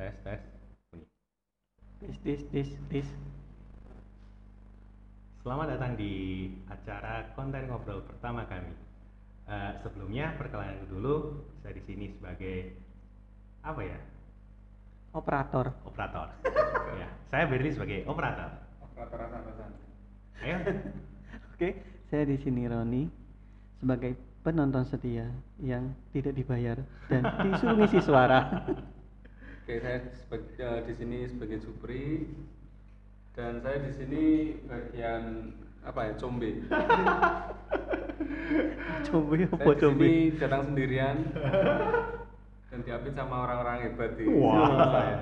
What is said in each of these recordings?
tes tes Tis tis tis tis. Selamat datang di acara konten ngobrol pertama kami. Eh, sebelumnya perkenalan dulu, saya di sini sebagai apa ya? Operator. Operator. ya, saya Berli sebagai operator. operator atasan Ayo. Oke, saya di sini Roni sebagai penonton setia yang tidak dibayar dan disuruh ngisi suara. oke saya sebagai, eh, di sini sebagai Supri dan saya di sini bagian apa ya combe. Saya apa di coba? sini datang sendirian dan diapit sama orang-orang hebat di sekolah saya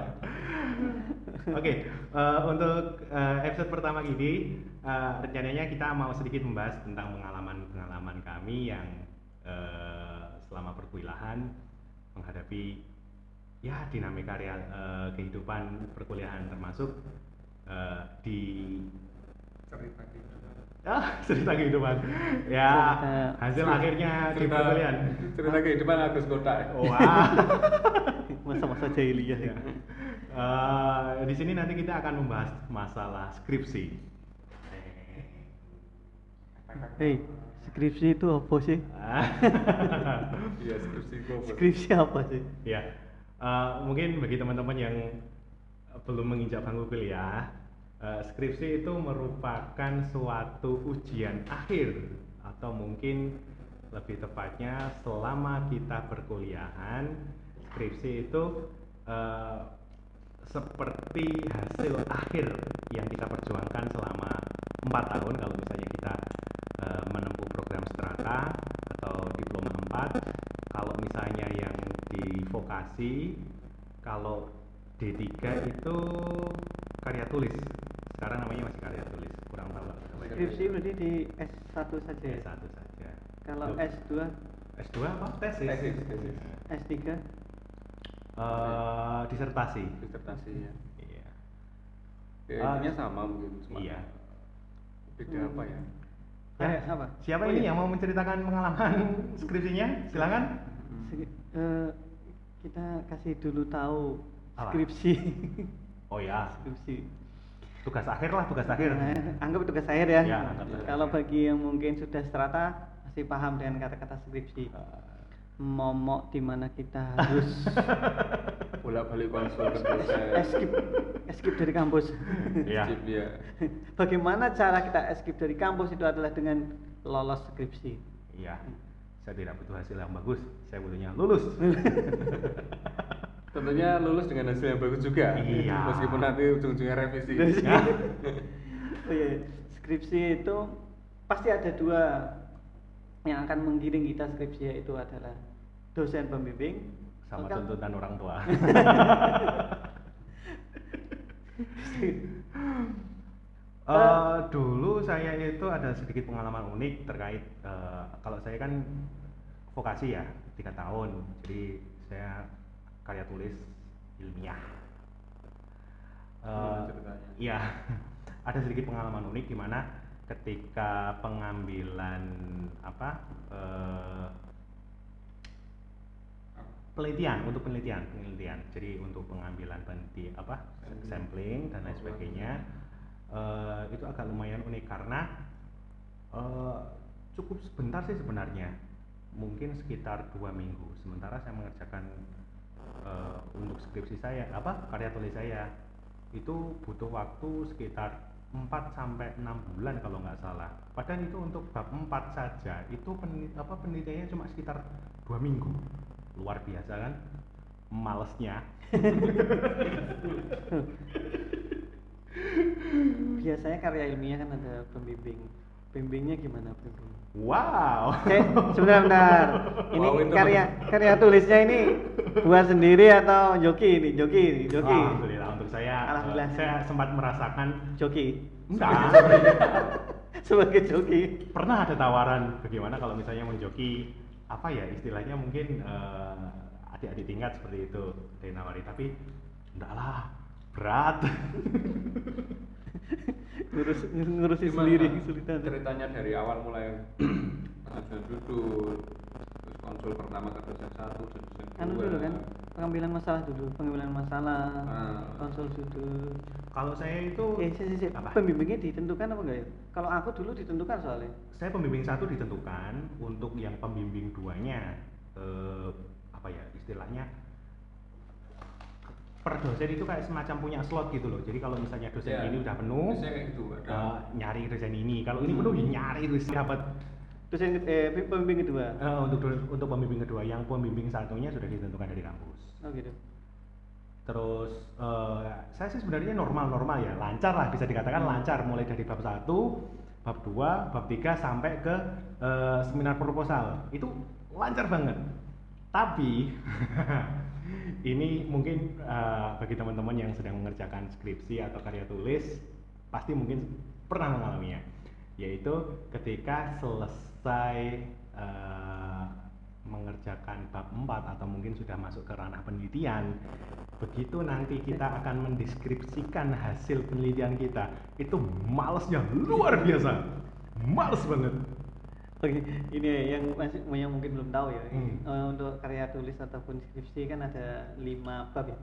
Oke, eh, untuk eh, episode pertama ini eh, rencananya kita mau sedikit membahas tentang pengalaman-pengalaman kami yang eh, selama perkuliahan menghadapi ya dinamika real eh, kehidupan perkuliahan termasuk eh, di cerita gitu ah, cerita kehidupan ya Cerita- hasil akhirnya di cerita perkuliahan. cerita kehidupan Agus Kota Wah. Masa-masa jahiliyah Ya. ya. Eh, di sini nanti kita akan membahas masalah skripsi. Hei, skripsi itu apa sih? iya skripsi gue Skripsi apa sih? ya, eh, mungkin bagi teman-teman yang belum menginjak bangku kuliah, eh, skripsi itu merupakan suatu ujian akhir atau mungkin lebih tepatnya selama kita perkuliahan, skripsi itu eh, seperti hasil akhir yang kita perjuangkan selama empat tahun. Kalau misalnya kita eh, menempuh program strata atau diploma 4 kalau misalnya yang di vokasi kalau D3 itu karya tulis sekarang namanya masih karya tulis kurang tahu. Skripsi berarti di S1 saja ya? S1 saja Kalau Loh, S2, S2 apa? Tesis? Tesis, tesis. S3, Eh, disertasi disertasi ya Iya. ya Ah, intinya sama mungkin cuma Iya. beda apa ya Ya, Eh, apa? Siapa Oh, ini iya. yang mau menceritakan pengalaman skripsinya? Silakan. Segi- eh, kita kasih dulu tahu Apa? skripsi. Oh ya, skripsi. tugas akhir lah, tugas akhir. Nah, anggap tugas akhir ya. Ya, Kalau bagi yang mungkin sudah strata pasti paham dengan kata-kata skripsi. Eh, Momok di mana kita harus bolak balik konsul ke dosen escape escape dari kampus. Iya. Ya Bagaimana cara kita escape dari kampus itu adalah dengan lolos skripsi. Iya. Saya tidak butuh hasil yang bagus, saya butuhnya lulus. tentunya lulus dengan hasil yang bagus juga Iya. meskipun nanti ujung-ujungnya revisi oh iya, skripsi itu pasti ada dua yang akan menggiring kita skripsi yaitu adalah dosen pembimbing Sama Kan- tuntutan orang tua. Eh, dulu saya itu ada sedikit pengalaman unik terkait eh, kalau saya kan vokasi ya tiga tahun, jadi saya karya tulis ilmiah. Ceritanya? Iya, ada sedikit pengalaman unik di mana ketika pengambilan apa eh, penelitian untuk penelitian penelitian. Jadi untuk pengambilan peneliti apa sampling. dan lain sebagainya eh, itu agak lumayan unik karena eh, cukup sebentar sih sebenarnya mungkin sekitar dua minggu sementara saya mengerjakan eh, untuk skripsi saya apa karya tulis saya itu butuh waktu sekitar 4 sampai 6 bulan kalau nggak salah. Padahal itu untuk bab 4 saja itu penelit, apa penelitiannya cuma sekitar dua minggu. Luar biasa kan? Malesnya. biasanya karya ilmiah kan ada pembimbing pembimbingnya gimana pembimbing Wow. Oke, sebentar bentar. Ini Wow, karya karya tulisnya ini buat sendiri atau joki ini, joki ini, joki. Alhamdulillah untuk saya eh, Alhamdulillah. saya sempat merasakan Joki. enggak Sebagai joki. pernah ada tawaran bagaimana kalau misalnya menjoki apa ya istilahnya mungkin eh, adik-adik tingkat seperti itu dinawari tapi enggak lah berat Ngurus ngurusin Gimana sendiri kesulitan. ceritanya dari awal mulai ada duduk terus konsul pertama ke dosen satu dosen dua anu dulu kan pengambilan masalah dulu pengambilan masalah Ah. konsul sudut Kalau saya itu eh sih, sih, sih. apa? pembimbingnya ditentukan apa enggak ya kalau aku dulu ditentukan soalnya Saya pembimbing satu ditentukan untuk yang pembimbing duanya eh, apa ya istilahnya per dosen itu kayak semacam punya slot gitu loh. Jadi kalau misalnya dosen Iya. ini udah penuh, gitu ada eh, nyari dosen ini. Kalau ini Hmm. penuh ya nyari terus dapat. ke- eh pembimbing kedua Eh, untuk untuk pembimbing kedua, yang pembimbing satunya sudah ditentukan dari kampus. oh gitu Terus eh, saya sih sebenarnya normal-normal ya, lancar lah bisa dikatakan lancar mulai dari bab 1, bab 2, bab 3 sampai ke eh, seminar proposal. Itu lancar banget. Tapi ini mungkin eh, bagi teman-teman yang sedang mengerjakan skripsi atau karya tulis pasti mungkin pernah mengalaminya. Yaitu ketika selesai eh, mengerjakan bab 4 atau mungkin sudah masuk ke ranah penelitian begitu nanti kita akan mendeskripsikan hasil penelitian kita itu malesnya luar biasa males banget Oke, ini yang masih yang mungkin belum tahu ya. Hmm. Eh, untuk karya tulis ataupun skripsi kan ada lima bab ya.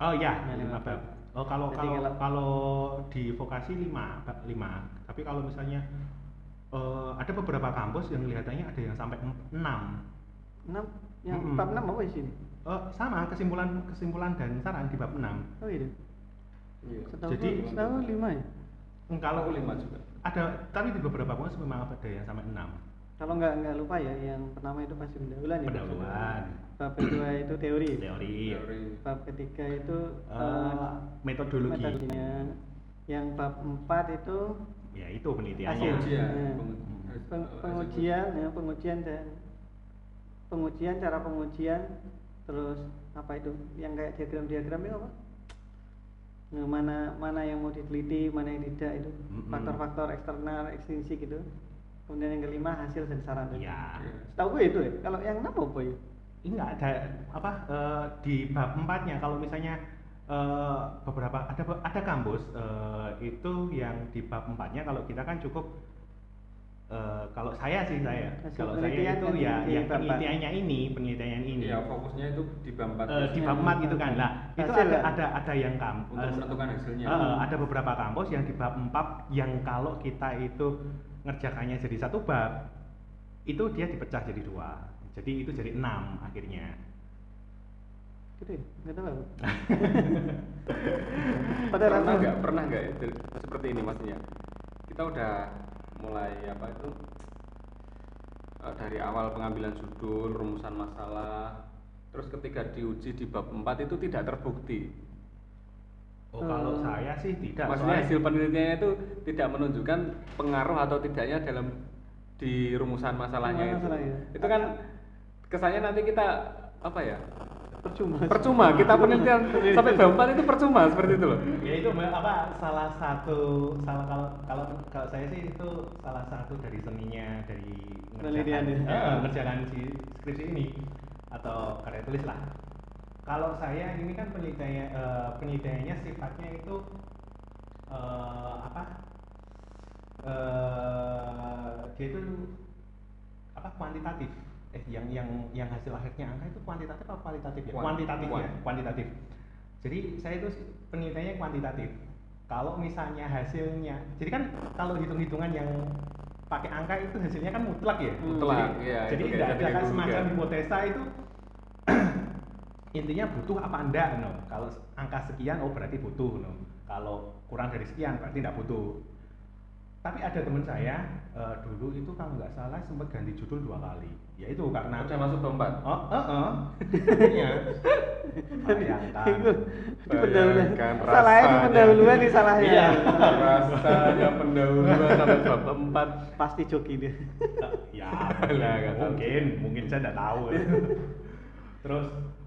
oh ya Nah, lima lima bab bab. oh kalau Jadi kalau kalau- kalau di vokasi lima bab lima tapi kalau misalnya eh, ada beberapa kampus yang kelihatannya ada yang sampai enam Enam, yang Mm-mm. bab enam apa di sini? Eh, sama kesimpulan kesimpulan dan saran di bab 6 Oh gitu. Iya. Setahu Jadi- setahu lima ya. kalau Aku lima juga. Ada tapi di beberapa kampus memang ada yang sampai 6 Kalau nggak nggak lupa ya, yang pertama itu pasti pendahuluan ya. pendahuluan Bab kedua itu teori. teori Teori. Bab ketiga itu eh, eh, metodologi metodenya. Yang bab empat itu ya itu penelitiannya Hasil. pengujian Nah, Peng- pengujian, ya, pengujian dan pengujian cara pengujian terus apa itu yang kayak diagram-diagram itu apa? Nah, mana mana yang mau diteliti, mana yang tidak itu faktor-faktor eksternal, ekstrinsik gitu. Kemudian yang kelima hasil dan saran. Iya. Tahu gue itu ya. Kalau yang enam apa ya? ini nggak ada apa eh, di bab empatnya kalau misalnya eh, beberapa ada ada kampus eh, itu yang di bab empatnya kalau kita kan cukup eh, kalau saya sih saya Hasil kalau saya penelitian itu yang ya yang empat. penelitiannya ini penelitiannya ini Iya, fokusnya itu di bab empat. Eh, di bab empat gitu kan lah itu ada ya? ada ada yang kamp Untuk eh, menentukan hasilnya. eh, ada beberapa kampus yang di bab 4 yang kalau kita itu ngerjakannya jadi satu bab itu dia dipecah jadi dua jadi itu jadi enam akhirnya Gitu ya? Nggak tahu. Padahal pernah nggak pernah nggak itu seperti ini maksudnya kita udah mulai apa itu eh, dari awal pengambilan judul rumusan masalah terus ketika diuji di bab 4 itu tidak terbukti Oh, kalau Eh, saya sih tidak. maksudnya soalnya- hasil penelitiannya itu tidak menunjukkan pengaruh atau tidaknya dalam di rumusan masalahnya Rumusan itu ya. itu kan kesannya nanti kita apa ya percuma. percuma kita penelitian sampai bab 4 itu percuma seperti itu loh ya itu apa salah satu salah kalau kalau kalau saya sih itu salah satu dari seninya dari Penelitian ngerjakan, ya? eh, ngerjakan si skripsi ini atau karya tulis lah. Kalau saya ini kan penelitiannya eh, penelitiannya sifatnya itu eh, apa? eh dia itu apa kuantitatif eh yang yang yang hasil akhirnya angka itu kuantitatif atau kualitatif ya? Kuan- kuantitatif kuan. ya kuantitatif. Jadi saya itu penelitiannya kuantitatif. Kalau misalnya hasilnya jadi kan kalau hitung-hitungan yang pakai angka itu hasilnya kan mutlak ya? Mutlak, jadi, iya, jadi itu tidak ada kan jadi semacam hipotesa itu. Intinya butuh apa enggak no kalau angka sekian oh berarti butuh no kalau kurang dari sekian berarti tidak butuh tapi ada teman saya eh, dulu itu kalau nggak salah sempat ganti judul dua kali. Ya itu karena udah masuk 4 oh eh eh iya bayangkan Salahnya di pendahuluan nih salahnya. Iya. rasanya pendahuluan sampai bab 4 Pasti joki dia. ya Lah, nggak tahu. mungkin mungkin saya tidak tahu. Terus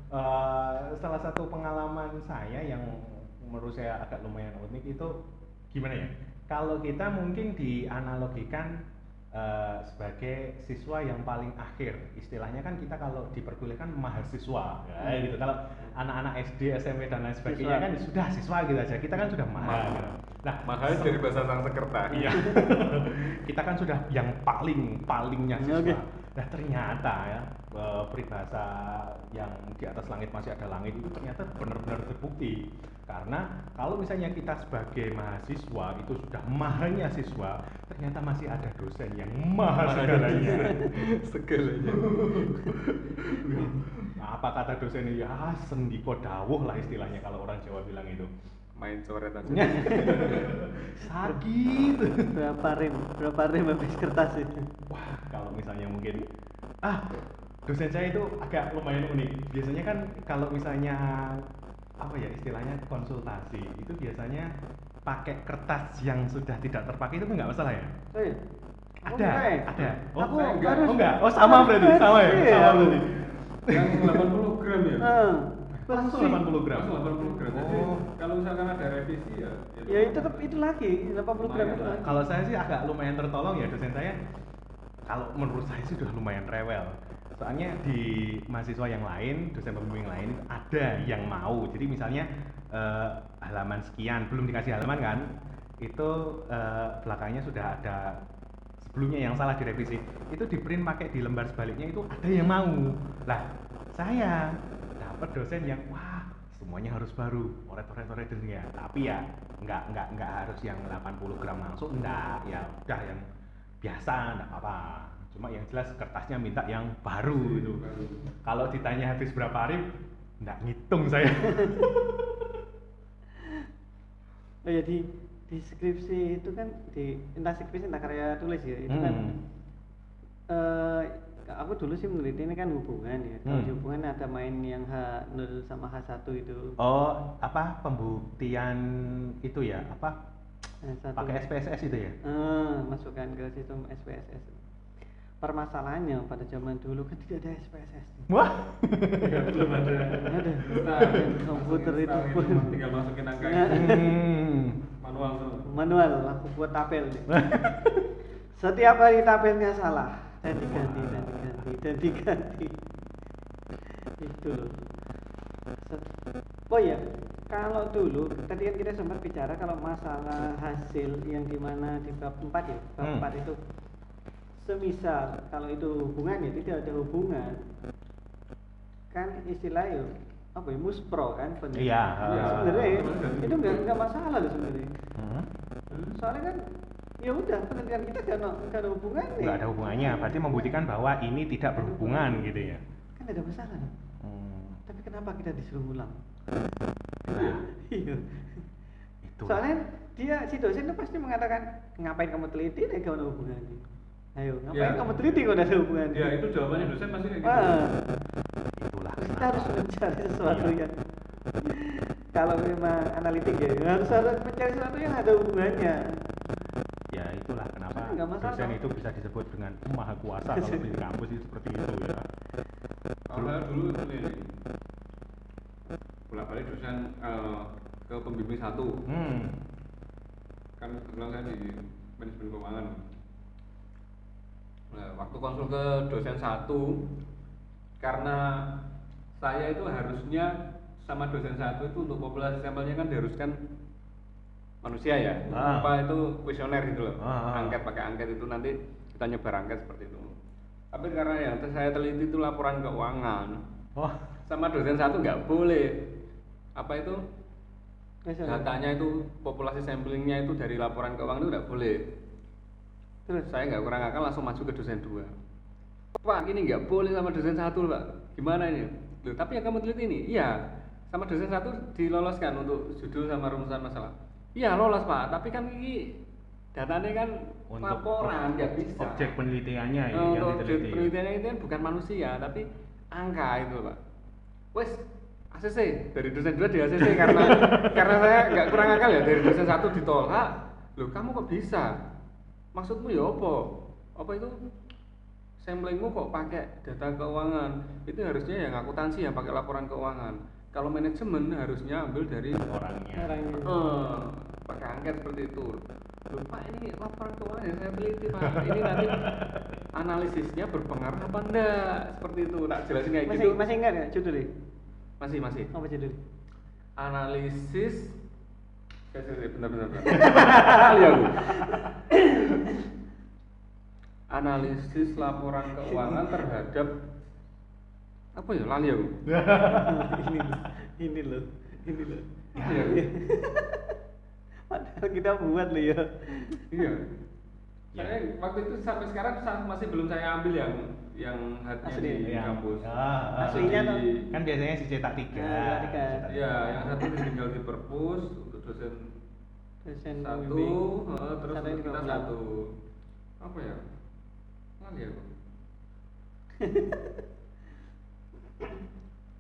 eh, salah satu pengalaman saya yang menurut saya agak lumayan unik itu gimana ya kalau kita mungkin dianalogikan eh, sebagai siswa yang paling akhir istilahnya kan kita kalau diperkuliakan mahasiswa ya, gitu kalau anak-anak SD SMP dan lain sebagainya Siswa. kan sudah siswa gitu aja kita kan sudah mahal gitu. nah mahal dari bahasa Sanskerta Iya. kita kan sudah yang paling palingnya siswa. Oke. Nah ternyata ya eh, peribahasa yang di atas langit masih ada langit itu ternyata benar-benar terbukti. Karena kalau misalnya kita sebagai mahasiswa itu sudah mahanya siswa ternyata masih ada dosen yang maha segalanya. Segalanya. Nah, apa kata dosen ini? Ya sendiko dawuh lah istilahnya kalau orang Jawa bilang itu main coret aja. Sakit. Berapa rem berapa rem habis kertas itu wah kalau misalnya mungkin ah dosen saya itu agak lumayan unik. Biasanya kan kalau misalnya apa ya istilahnya konsultasi itu biasanya pakai kertas yang sudah tidak terpakai itu nggak masalah ya? Oh iya Aku ada enggak ya? ada. Oh Aku enggak harus- oh enggak oh sama berarti sama ya? Iya. sama berarti. Yang 80 gram ya? Ah, langsung. Persis. 80 gram. Langsung 80 gram. Jadi Oh. kalau misalkan ada revisi ya ya. Itu tetap itu lagi 80 gram itu lagi. Kalau saya sih agak lumayan tertolong ya dosen saya. Kalau menurut saya sudah lumayan rewel. Soalnya di mahasiswa yang lain dosen pembimbing lain itu ada yang mau. Jadi misalnya eh, halaman sekian belum dikasih halaman kan itu eh, belakangnya sudah ada sebelumnya yang salah direvisi. Itu di print pakai di lembar sebaliknya itu ada yang mau. Lah saya dapat dosen yang wah semuanya harus baru oret oret oret dan ya tapi ya nggak nggak nggak harus yang 80 gram langsung enggak ya udah yang biasa enggak apa cuma yang jelas kertasnya minta yang baru itu Baru. kalau ditanya habis berapa hari enggak ngitung saya. Oh ya di di skripsi itu kan di entah skripsi entah karya tulis ya itu kan. Hmm. Aku dulu sih meneliti ini kan hubungan ya. Kalau Hmm. hubungan ada main yang H0 sama H1 itu. Oh apa? Pembuktian itu ya? Apa? H1 pakai SPSS itu ya? Eh, masukkan ke sistem SPSS permasalahannya pada zaman dulu kan tidak ada SPSS wah. Belum ada. Ada. Nah, komputer itu. pun tinggal masukin angka. Hmm. manual tuh. Manual aku buat tabel nih. setiap hari tabelnya salah dan diganti dan diganti dan diganti itu loh oh ya kalau dulu tadi kan kita sempat bicara kalau masalah hasil yang di mana di bab 4 ya bab Hmm. 4 itu semisal kalau itu hubungan ya tidak ada hubungan kan istilahnya apa ya muspro kan. Iya, Ya, ah. sebenarnya ya, itu nggak nggak masalah loh sebenarnya Hmm. soalnya kan ya udah penelitian kita gak ada, gak ada hubungannya nggak ada hubungannya berarti membuktikan bahwa ini tidak berhubungan gitu ya? Kan ada masalah dong. Hmm. tapi kenapa kita disuruh ulang? Nah, iya. Itu soalnya dia si dosen itu pasti mengatakan ngapain kamu teliti nih gak ada hubungannya? Ayo ngapain Ya. kamu teliti kok ada hubungannya? Ya itu jawabannya dosen pasti kayak gitu. Ah, itulah. Kita kenapa. harus mencari sesuatu Iya. yang kalau memang analitik ya harus harus mencari sesuatu yang ada hubungannya ya itulah kenapa dosen itu bisa disebut dengan maha kuasa kalau di kampus itu seperti itu ya. Kalau saya dulu itu nih bolak balik dosen eh, ke pembimbing satu. Hmm. kan kebetulan saya di manajemen keuangan. Nah, waktu konsul ke dosen satu karena saya itu harusnya sama dosen satu itu untuk populasi sampelnya kan diharuskan manusia ya. Ah. apa itu kuesioner gitu loh. Ah, ah. angket pakai angket itu nanti kita nyebar angket seperti itu. Tapi karena yang saya teliti itu laporan keuangan. Oh sama dosen satu nggak boleh. Apa itu? Datanya itu populasi samplingnya itu dari laporan keuangan itu nggak boleh. Terus? Saya nggak kurang akal langsung maju ke dosen dua. Pak ini nggak boleh sama dosen satu pak. Gimana ini? Loh, tapi yang kamu teliti ini? Iya. Sama dosen satu diloloskan untuk judul sama rumusan masalah iya lolos pak. Tapi kan ini datanya kan untuk laporan nggak bisa. objek penelitiannya ya, yang untuk objek diteliti penelitiannya itu kan bukan manusia tapi angka itu pak. Wes ACC dari dosen dua di ACC karena karena saya nggak kurang akal ya dari dosen satu ditolak. Loh kamu kok bisa? Maksudmu ya apa? Apa itu samplingmu kok pakai data keuangan? Itu harusnya yang akuntansi yang pakai laporan keuangan kalau manajemen harusnya ambil dari orangnya. Orangnya. Eh, pakai angket seperti itu. Loh, Pak ini laporan keuangan yang saya teliti Pak. Ini nanti analisisnya berpengaruh apa enggak? Seperti itu. Tak jelasin kayak masih gitu. masih ingat ya? Judulnya masih masih. Apa judulnya analisis saya bentar bentar Kali aku analisis laporan keuangan terhadap apa ya lali aku ini loh, ini loh, ini loh. Ya? Padahal kita buat loh ya. iya saya waktu itu sampai sekarang masih belum saya ambil yang yang hardnya Asli. di Yang- kampus ah, ah. Aslinya Di- tuh. kan biasanya si cetak tiga cetak tiga. Iya, yang satu tinggal di perpus untuk dosen Dosen satu, eh, terus Satu kita satu. Apa ya? Lali aku.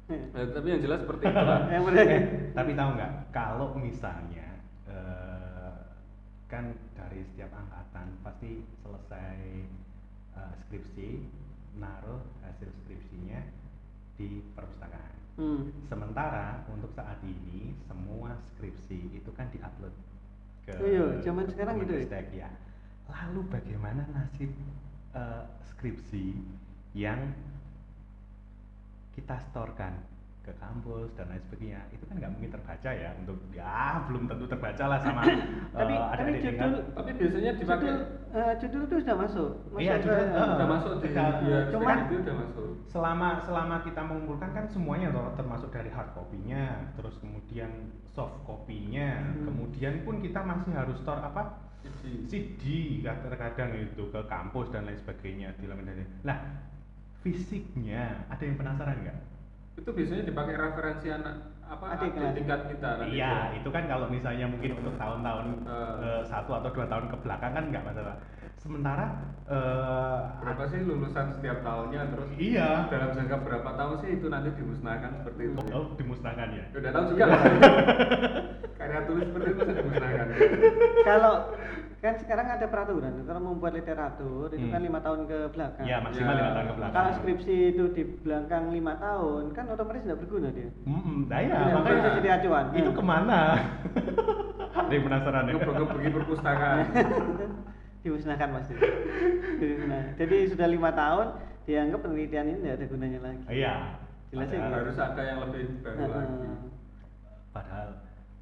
Ya, tapi yang jelas seperti itu lah. Eh, tapi tahu nggak kalau misalnya eh, kan dari setiap angkatan pasti selesai eh, skripsi naruh hasil skripsinya di perpustakaan Hmm. sementara untuk saat ini semua skripsi itu kan diupload ke Oh iya, zaman sekarang gitu ya? Ya lalu bagaimana nasib eh, skripsi yang kita storkan ke kampus dan lain sebagainya itu kan nggak mungkin terbaca ya untuk ya belum tentu terbaca lah sama Tapi eh, tapi adik-adik judul tingkat. Tapi biasanya dipakai judul eh, judul itu sudah masuk. Iya, Masuk judul, ke- eh, udah masuk di Udah, ya, cuman- itu udah masuk. selama selama kita mengumpulkan kan semuanya toh, termasuk dari hard copy-nya, terus kemudian soft copy-nya, Hmm. kemudian pun kita masih harus store apa CD. CD kadang-kadang itu ke kampus dan lain sebagainya di laminated. Nah, fisiknya ada yang penasaran nggak? Itu biasanya dipakai referensi anak apa Adik adik tingkat kita nanti Iya, tuh. itu kan kalau misalnya mungkin untuk tahun-tahun eh, satu atau dua tahun ke belakang kan nggak masalah. Sementara eh, Berapa sih lulusan setiap tahunnya terus Iya. dalam jangka berapa tahun sih itu nanti dimusnahkan seperti itu? Oh, dimusnahkan ya. Ya, Udah tahu juga lah. Karya tulis seperti itu bisa dimusnahkan. Kalau kan sekarang ada peraturan kalau membuat literatur itu Hmm. kan lima tahun ke belakang. Iya, maksimal Ya. lima tahun ke belakang. Kalau skripsi itu di belakang lima tahun kan otomatis tidak berguna dia. Hmm, nah ya, Tidak makanya jadi acuan. itu Hmm. ke mana? Ada yang penasaran ya? Pergi perpustakaan. dimusnahkan pasti. Dimusnahkan. Jadi sudah lima tahun dianggap penelitian ini tidak ada gunanya lagi. Iya. Jelas ya, Harus ada yang lebih baru lagi. Padahal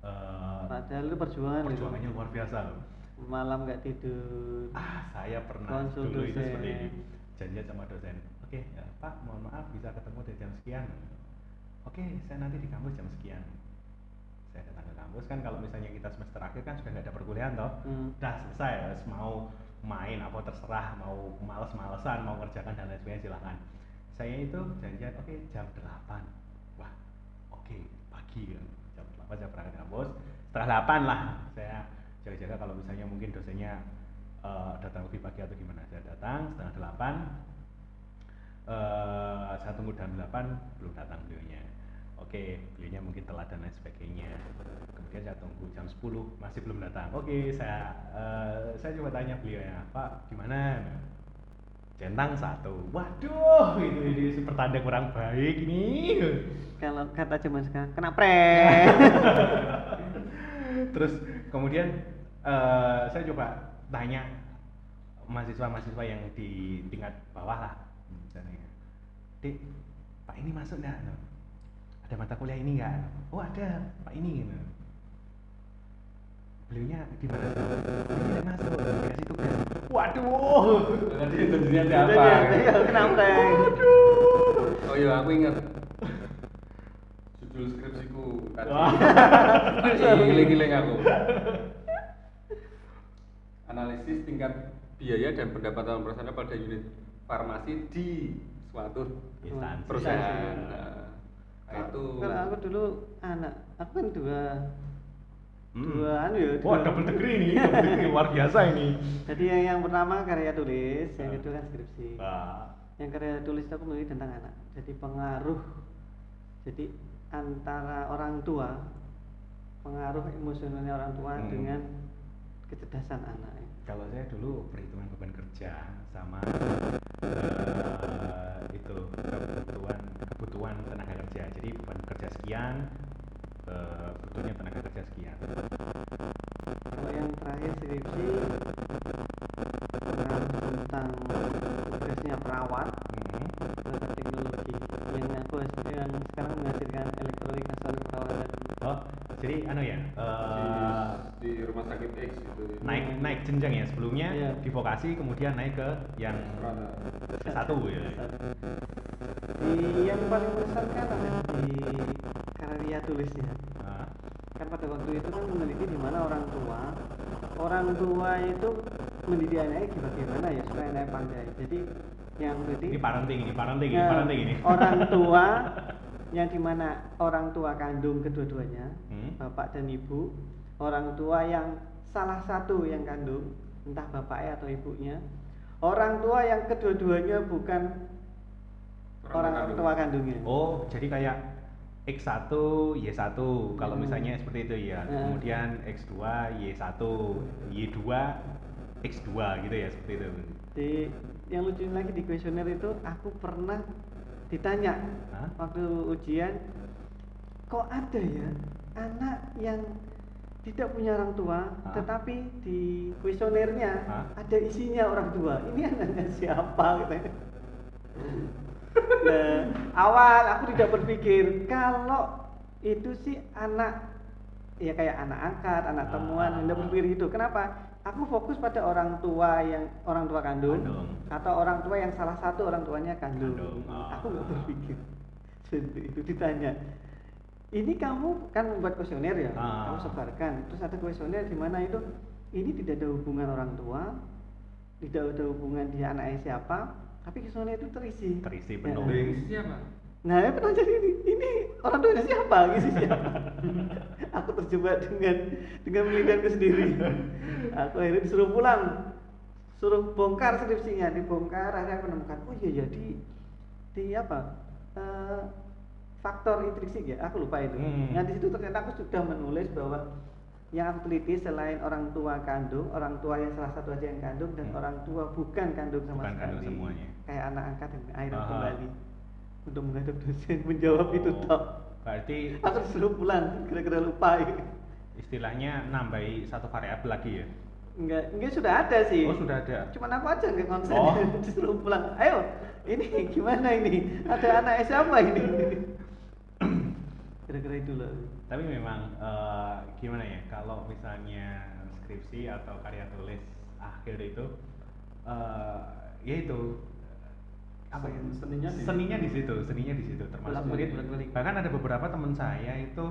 eh, Padahal itu perjuangan itu. perjuangannya luar biasa loh. Malam nggak tidur. Ah, saya pernah Konsul dulu itu dosen. seperti ini. Janjian sama dosen. Oke, ya, Pak, mohon maaf bisa ketemu di jam sekian. Oke, saya nanti di kampus jam sekian. Saya datang ke kampus kan kalau misalnya kita semester akhir kan sudah nggak ada perkuliahan toh. Hmm. Udah selesai, harus mau main apa terserah, mau males-malesan, mau ngerjakan dan lain sebagainya silahkan. Saya itu janjian oke jam 8 Wah, oke pagi kan. Jam 8 saya berangkat ke kampus. Setelah 8 lah saya jaga-jaga kalau misalnya mungkin dosennya eh, datang lebih pagi atau gimana. Saya datang setengah 8 eh saya tunggu jam 8 belum datang beliaunya. Oke, beliaunya mungkin telat dan lain sebagainya. Kemudian saya tunggu jam 10 masih belum datang. Oke, saya eh, saya coba tanya beliaunya, Pak, gimana? Centang satu. Waduh, itu ini pertanda kurang baik ini. Kalau kata zaman sekarang kena prank. Terus kemudian eh, saya coba tanya mahasiswa-mahasiswa yang di tingkat bawah lah. Saya tanya, Dek, Pak ini masuk nggak? No? Ada mata kuliah ini nggak? Oh ada, Pak ini. Gitu. Beliaunya gimana? Ini tidak masuk, dikasih tugas. Waduh. Nanti intensinya ada apa? Iya, iya, kena prank. Oh iya, aku ingat judul skripsiku tadi. Giling-giling aku. Analisis tingkat biaya dan pendapatan operasional pada unit farmasi di suatu Instansi. perusahaan. Nah, itu Kalau aku dulu anak, aku kan dua Hmm. dua anu ya. Wah, dua- double degree nih, double degree luar biasa ini. Jadi yang, yang pertama karya tulis, yang kedua kan skripsi. Wah. Yang karya tulis itu aku menulis tentang anak. Jadi pengaruh. Jadi antara orang tua, pengaruh emosionalnya orang tua Hmm. dengan kecerdasan anak. Kalau saya dulu perhitungan beban kerja sama eh, itu kebutuhan kebutuhan tenaga kerja. Jadi beban kerja sekian, eh, butuhnya tenaga kerja sekian. Kalau yang terakhir skripsi tentang tugasnya perawat terhadap teknologi yang aku yang sekarang menghasilkan elektronik nasional keperawatan. Oh, jadi anu ya, di, eh, di rumah sakit X itu. Naik jenjang ya. Sebelumnya Iya. di vokasi kemudian naik ke yang satu ya. Di yang paling mengesankan ada di karya tulisnya. Ah, kan pada waktu itu kan meneliti di mana orang tua. Orang tua itu mendidik anaknya bagaimana ya supaya anaknya pandai. Jadi yang berarti ini parenting ini parenting ini Nah, parenting ini. orang tua yang di mana orang tua kandung kedua-duanya Hmm. bapak dan ibu. Orang tua yang salah satu yang kandung entah bapaknya atau ibunya orang tua yang kedua-duanya bukan orang, kandung. tua kandungnya oh jadi kayak X1 Y1 kalau Hmm. misalnya seperti itu ya Nah. kemudian X2 Y1 Y2 X2 gitu ya seperti itu di yang lucu lagi di kuesioner itu aku pernah ditanya Hah? waktu ujian kok ada ya anak yang tidak punya orang tua Hah? tetapi di kuesionernya Hah? ada isinya orang tua ini anaknya siapa katanya nah, awal aku tidak berpikir kalau itu sih anak ya kayak anak angkat anak Ah. temuan tidak berpikir itu kenapa aku fokus pada orang tua yang orang tua kandung, Kandung. atau orang tua yang salah satu orang tuanya kandung, Kandung, ah. aku nggak berpikir itu ditanya ini kamu kan membuat kuesioner ya Ah. kamu sebarkan terus ada kuesioner di mana itu ini tidak ada hubungan orang tua tidak ada hubungan dia anaknya siapa tapi kuesioner itu terisi terisi Ya. penuh Ini siapa? Nah, ya pernah jadi ini, ini orang tuanya siapa? Gitu siapa? aku terjebak dengan dengan penelitianku sendiri. Aku akhirnya disuruh pulang, suruh bongkar skripsinya, dibongkar. Akhirnya aku menemukan, oh iya jadi di apa? eh, faktor intrinsik ya, aku lupa itu. Hmm. Nah di situ ternyata aku sudah menulis bahwa yang aku teliti selain orang tua kandung, orang tua yang salah satu aja yang kandung dan Hmm. orang tua bukan kandung sama Bukan sekali. kandung semuanya. Kayak anak angkat yang akhirnya Aha. kembali untuk menghadap dosen menjawab itu Oh. tok. berarti Aku disuruh pulang, kira-kira lupa. istilahnya nambahi satu variabel lagi ya Enggak, enggak sudah ada sih. oh sudah ada Cuman aku aja nggak konsen, Oh. disuruh pulang. Ayo, ini gimana ini? Ada anak siapa ini? Kira-kira itu loh. tapi memang eh, gimana ya kalau misalnya skripsi atau karya tulis akhir itu eh ya itu apa ya Sen- seninya di- seninya di situ seninya di situ termasuk Bolak-balik, mungkin bolak-balik. bahkan ada beberapa teman saya itu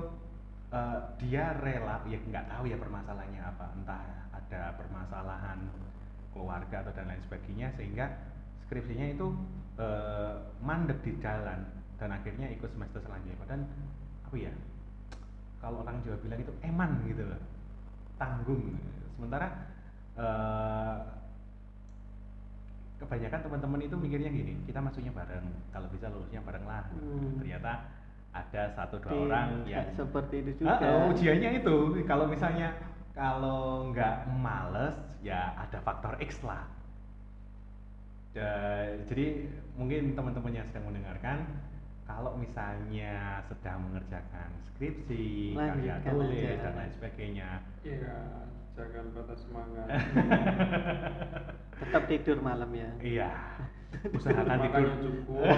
eh, dia rela ya nggak tahu ya permasalahannya apa entah ada permasalahan keluarga atau dan lain sebagainya sehingga skripsinya itu eh, mandek di jalan dan akhirnya ikut semester selanjutnya dan apa ya kalau orang Jawa bilang itu eman gitu loh tanggung sementara eh, kebanyakan teman-teman itu mikirnya gini kita masuknya bareng kalau bisa lulusnya bareng lah Hmm. ternyata ada satu dua Di- orang yang seperti itu juga. ah, ujiannya itu kalau misalnya kalau nggak males ya ada faktor X lah Ja- jadi mungkin teman-teman yang sedang mendengarkan kalau misalnya sedang mengerjakan skripsi, karya tulis aja. dan lain sebagainya, Iya, jangan patah semangat. Tetap tidur malam ya. iya, usahakan tidur. Cukup.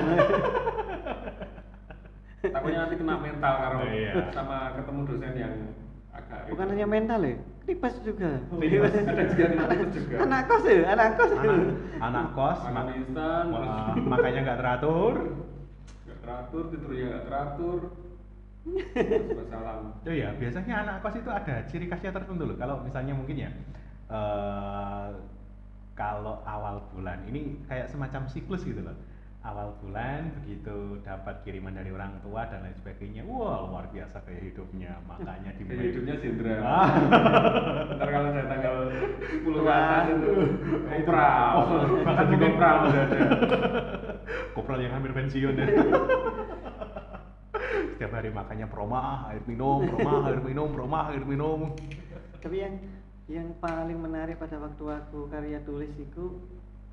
Takutnya nanti kena mental karo Iya. sama ketemu dosen yang agak Bukan itu. hanya mental ya, tipes juga. Tipes, ada juga tipes juga. Anak kos ya, anak kos. Anak, anak kos, Makan mak- instan, makanya nggak teratur. Teratur, tidurnya nggak teratur. Wassalam. Oh iya, biasanya anak kos itu ada ciri khasnya tertentu loh. Kalau misalnya mungkin ya, eh kalau awal bulan ini kayak semacam siklus gitu loh. Awal bulan begitu dapat kiriman dari orang tua dan lain sebagainya, wah luar biasa kayak hidupnya. Makanya di Kayak hidupnya Sindra. Ah. Ntar kalau saya tanggal 10 ke atas itu kopral. Oh, Jadi di kopral udah ada. Kopral yang hampir pensiun ya. Setiap hari makannya proma, air minum, proma, air minum, proma, air minum. Tapi yang yang paling menarik pada waktu aku karya tulis itu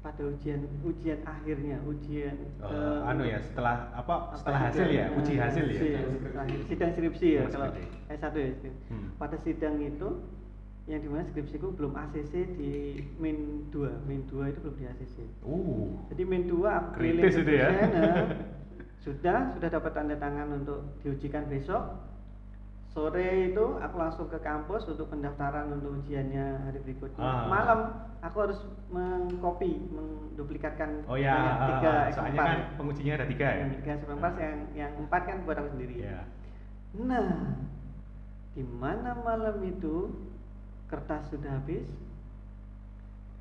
pada ujian ujian akhirnya ujian Eh, eh, anu ya, setelah apa? apa Setelah hasil sidang, ya, eh, uji hasil ya. sidang, akhir- sidang skripsi ya Oh, kalau skripsi. S1 ya. Hmm. pada sidang itu yang di mana skripsiku belum ACC di min 2 min 2 itu belum di ACC Uh, jadi min 2 aku keliling Kritis itu ya. sudah sudah dapat tanda tangan untuk diujikan besok sore itu aku langsung ke kampus untuk pendaftaran untuk ujiannya hari berikutnya Ah. malam aku harus mengcopy menduplikatkan Oh ya, tiga soalnya X4 kan pengujinya ada tiga ya. yang tiga X4 yang yang empat kan buat aku sendiri Iya. Nah, di mana malam itu kertas sudah habis,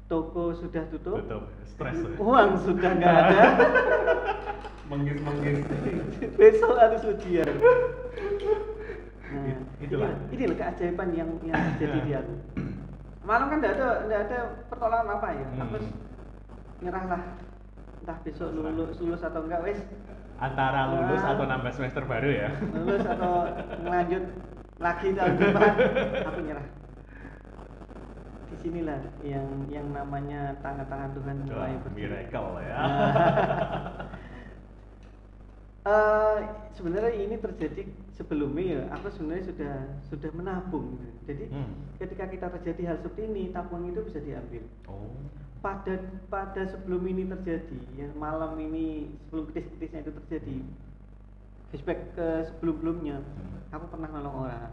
toko sudah tutup, Tutup, stres. ya. uang sudah nggak ada, Menggis menggis. besok harus ujian. Nah, It- itulah. inilah, keajaiban yang yang terjadi di aku. Malam kan nggak ada nggak ada pertolongan apa ya, Hmm. aku nyerahlah entah besok lulus lulus atau enggak wes Antara lulus Ah. atau nambah semester baru ya. lulus atau ngelanjut lagi tahun depan aku nyerah di sinilah yang yang namanya tangan-tangan Tuhan mulai bergerak. miracle ya. Eh, sebenarnya ini terjadi sebelumnya ya aku sebenarnya sudah sudah menabung jadi Hmm. ketika kita terjadi hal seperti ini tabungan itu bisa diambil Oh. pada pada sebelum ini terjadi ya malam ini sebelum kritis-kritisnya itu terjadi flashback ke sebelum-sebelumnya aku pernah nolong orang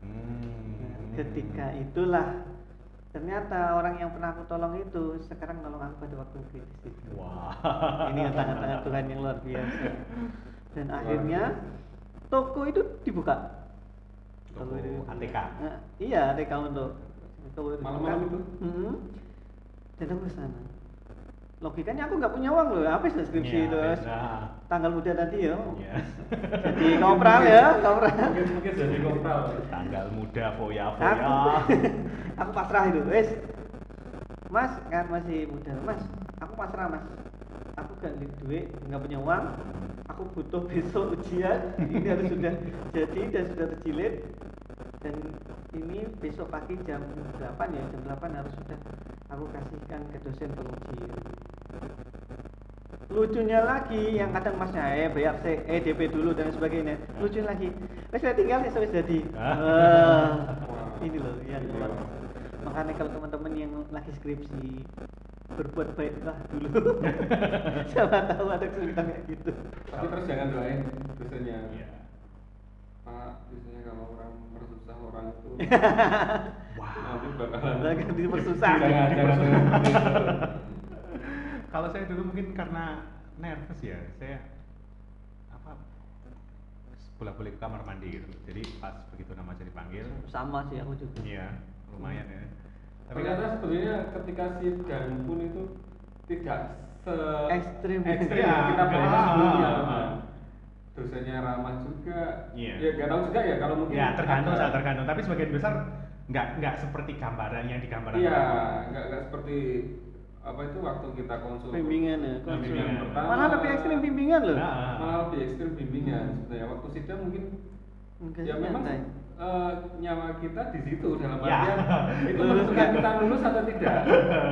Hmm. Nah, ketika itulah ternyata orang yang pernah aku tolong itu sekarang nolong aku pada waktu kritis itu Wah. ini tangan-tangan Tuhan yang luar biasa dan akhirnya toko itu dibuka Toko itu- ATK. Nah, iya ATK untuk toko itu Malam-malam itu? Mhm. dan aku ke sana logikanya aku nggak punya uang loh habis lah skripsi Iya, itu beda. tanggal muda nanti ya. Iya. jadi kopral ya kopral Mungkin mungkin jadi kopral. Tanggal muda foya aku foya. aku pasrah itu wes mas kan masih muda. Mas aku pasrah mas. Aku gak duit nggak punya uang. Aku butuh besok ujian. Ini harus sudah jadi dan sudah terjilid. Dan ini besok pagi jam 8 ya jam 8 harus sudah aku kasihkan ke dosen penguji lucunya lagi yang kadang masnya eh bayar C, eh DP dulu dan sebagainya lucu lagi wes saya tinggal ya wes jadi Ah. Wah. ini loh yang luar makanya kalau teman-teman yang lagi skripsi berbuat baiklah dulu siapa tahu ada kesulitan kayak gitu Tapi terus jangan doain dosennya. Iya. Pak, biasanya kalau orang mersusah orang itu Wah. nanti bakalan Jangan dipersusah. Jangan, jangan, jangan. Kalau saya dulu mungkin karena nervous ya, saya apa bolak-balik ke kamar mandi gitu. Jadi pas begitu nama saya dipanggil, sama sih aku juga iya lumayan ya. Tapi kan sebenarnya ketika sidang pun itu tidak se Ekstrim. ekstrim Iya, yang kita iya, bahas iya. sebelumnya. Ah. Dosennya ramah juga. Iya. Ya nggak tahu juga ya kalau mungkin. ya tergantung tergantung. Tapi sebagian besar nggak nggak seperti gambaran yang digambarkan. Iya, nggak nggak seperti apa itu waktu kita konsul. bimbingan ya Konsul Bimbingan. yang pertama. malah lebih ekstrim bimbingan loh Nah, Malah lebih ekstrim bimbingan sebenarnya. Waktu sidang mungkin Enggak ya memang nyantai. eh, nyawa kita di situ dalam Ya. artian itu Lulus menentukan kita lulus atau tidak.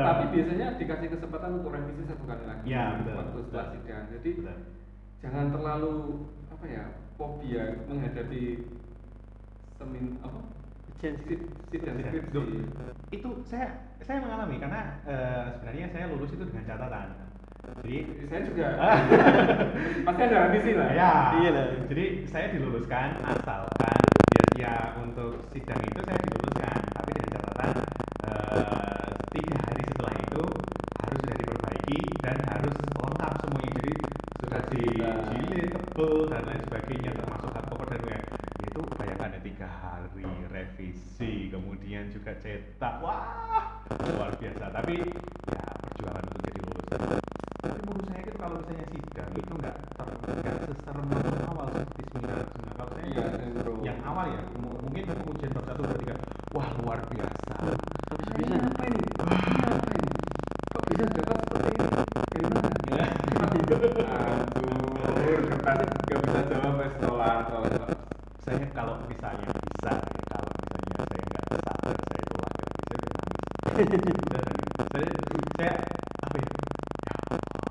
Tapi biasanya dikasih kesempatan untuk revisi satu kali lagi Ya, betul, waktu setelah sidang. Jadi Betul. jangan terlalu apa ya fobia menghadapi semin apa Tidak. skripsi. Duh, itu saya saya mengalami karena eh, sebenarnya saya lulus itu dengan catatan. Jadi Saya juga pasti ada revisi lah. Ya. Iya lah. Jadi saya diluluskan asalkan ya, ya untuk sidang itu saya diluluskan, tapi dengan catatan eh, tiga hari setelah itu harus sudah diperbaiki dan harus lengkap semuanya. Jadi sudah dijilid, tebel dan lain sebagainya termasuk hardcover dan lain itu bayangkan ya tiga hari revisi kemudian juga cetak. Wah luar biasa. Tapi ya perjuangan untuk jadi lulus. Tapi menurut saya itu kalau misalnya sidang itu nggak ter nggak seserem awal seperti seminar seminar kalau saya Iya, sembro. yang awal ya mu- mungkin ujian bab satu dua tiga wah luar biasa Habis Ini bisa apa ini? Ini apa ini? Kok bisa dapat seperti ini? Dari mana? Aduh, kertas gak bisa jawab es tolak, tolak. saya kalau misalnya bisa ya, kalau misalnya saya nggak sadar saya tolak revisi saya udah nangis Udah nangis. saya saya apa ya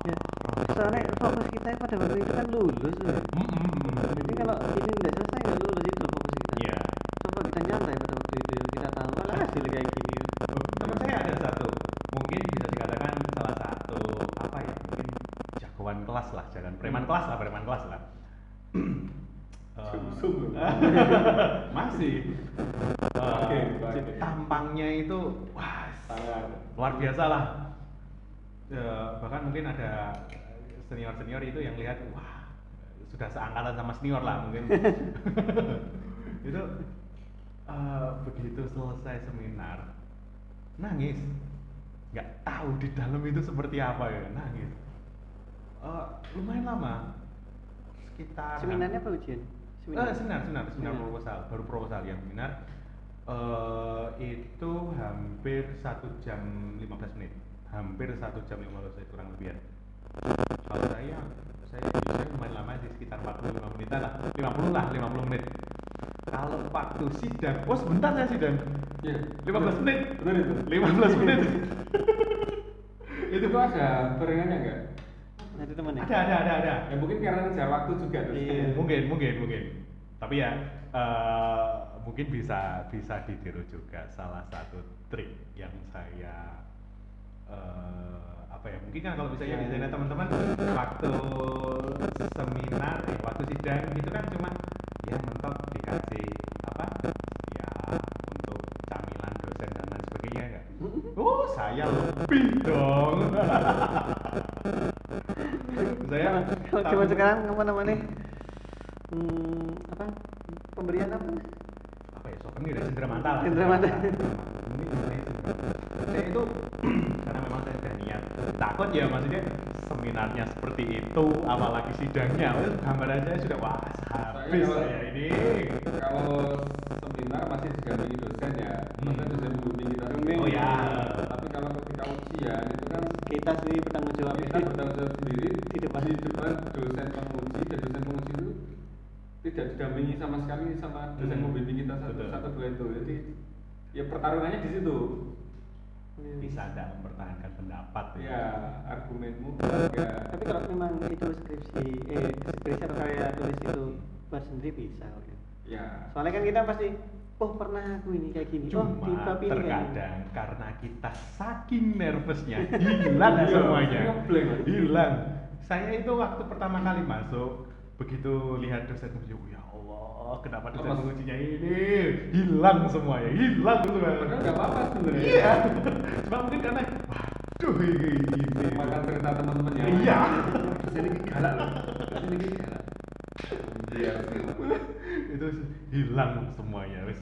ya, soalnya fokus kita pada waktu itu kan lulus loh. Mm, mm, mm. jadi kalau ini nggak selesai nggak lulus itu loh fokus kita Iya. coba kita nyantai pada waktu itu kita tahu malah hasil kayak gini Oh, teman saya ada satu mungkin bisa dikatakan salah satu apa ya mungkin jagoan kelas lah jangan preman kelas lah preman kelas lah. Eh, loh. masih. Eh, Oke, oke. tampangnya itu wah Sangat. luar biasa lah. Eh, bahkan mungkin ada senior senior itu yang lihat wah sudah seangkatan sama senior lah mungkin. Itu eh, begitu selesai seminar nangis. Nggak tahu di dalam itu seperti apa ya nangis Eh, lumayan lama sekitar Seminarnya apa ujian? Eh, seminar, seminar, seminar Seminar. proposal, baru proposal yang seminar eh itu hampir satu jam 15 menit, hampir satu jam 15 menit kurang lebih ya. Kalau saya, saya bisa lumayan lama sih sekitar 45 menitan lah, 50 lah, 50 menit. Kalau waktu sidang, oh sebentar saya sidang, Iya. 15 menit, Benar itu. 15 menit. Itu tuh ada barengannya enggak? Nah, itu teman ya? ada, ada, ada, ada. Ya mungkin karena ngejar waktu juga tuh. Iya. mungkin mungkin mungkin tapi ya eh, mungkin bisa bisa ditiru juga salah satu trik yang saya eh, apa ya mungkin kan kalau misalnya di sana teman-teman waktu seminar eh, waktu sidang itu kan cuma ya mentok dikasih apa ya untuk camilan dosen dan lain sebagainya ya oh saya lebih dong saya Kalau zaman sekarang apa namanya? Hmm, apa? Pemberian apa? apa ya souvenir ya cendramata lah Cendramata. Ini sebenarnya cendramata. saya itu karena memang saya sudah niat takut ya maksudnya seminarnya seperti itu apalagi sidangnya Wah, gambaran saya sudah wah habis kalau- saya ini Kalau seminar masih didampingi dosen ya, Hmm. dosen membimbing kita. Bimbing. oh ya Tapi kalau ketika ujian itu kan Kita sendiri bertanggung jawab. kita bertanggung jawab sendiri Di depan. di depan dosen penguji dan dosen penguji itu tidak didampingi sama sekali sama dosen Hmm. membimbing kita satu Betul. satu dua itu jadi ya pertarungannya di situ bisa anda mempertahankan pendapat ya argumenmu Tapi ya kalau memang itu skripsi, eh skripsi atau karya tulis itu buat sendiri bisa. oke. ya Soalnya kan kita pasti, oh pernah aku ini kayak gini, oh di cuma ini kayak gini. terkadang karena kita saking nervousnya hilang Iya, semuanya. hilang. Saya itu waktu pertama kali masuk begitu lihat dosen menguji ya Allah kenapa dosen mengujinya ini? Hilang semuanya hilang. Semua padahal nggak apa-apa sebenarnya. Iya. Cuma mungkin karena waduh ini, ini. makan cerita teman-teman yang Iya. dosen ini galak loh. Dosen ini galak. Iya. Itu hilang semuanya wis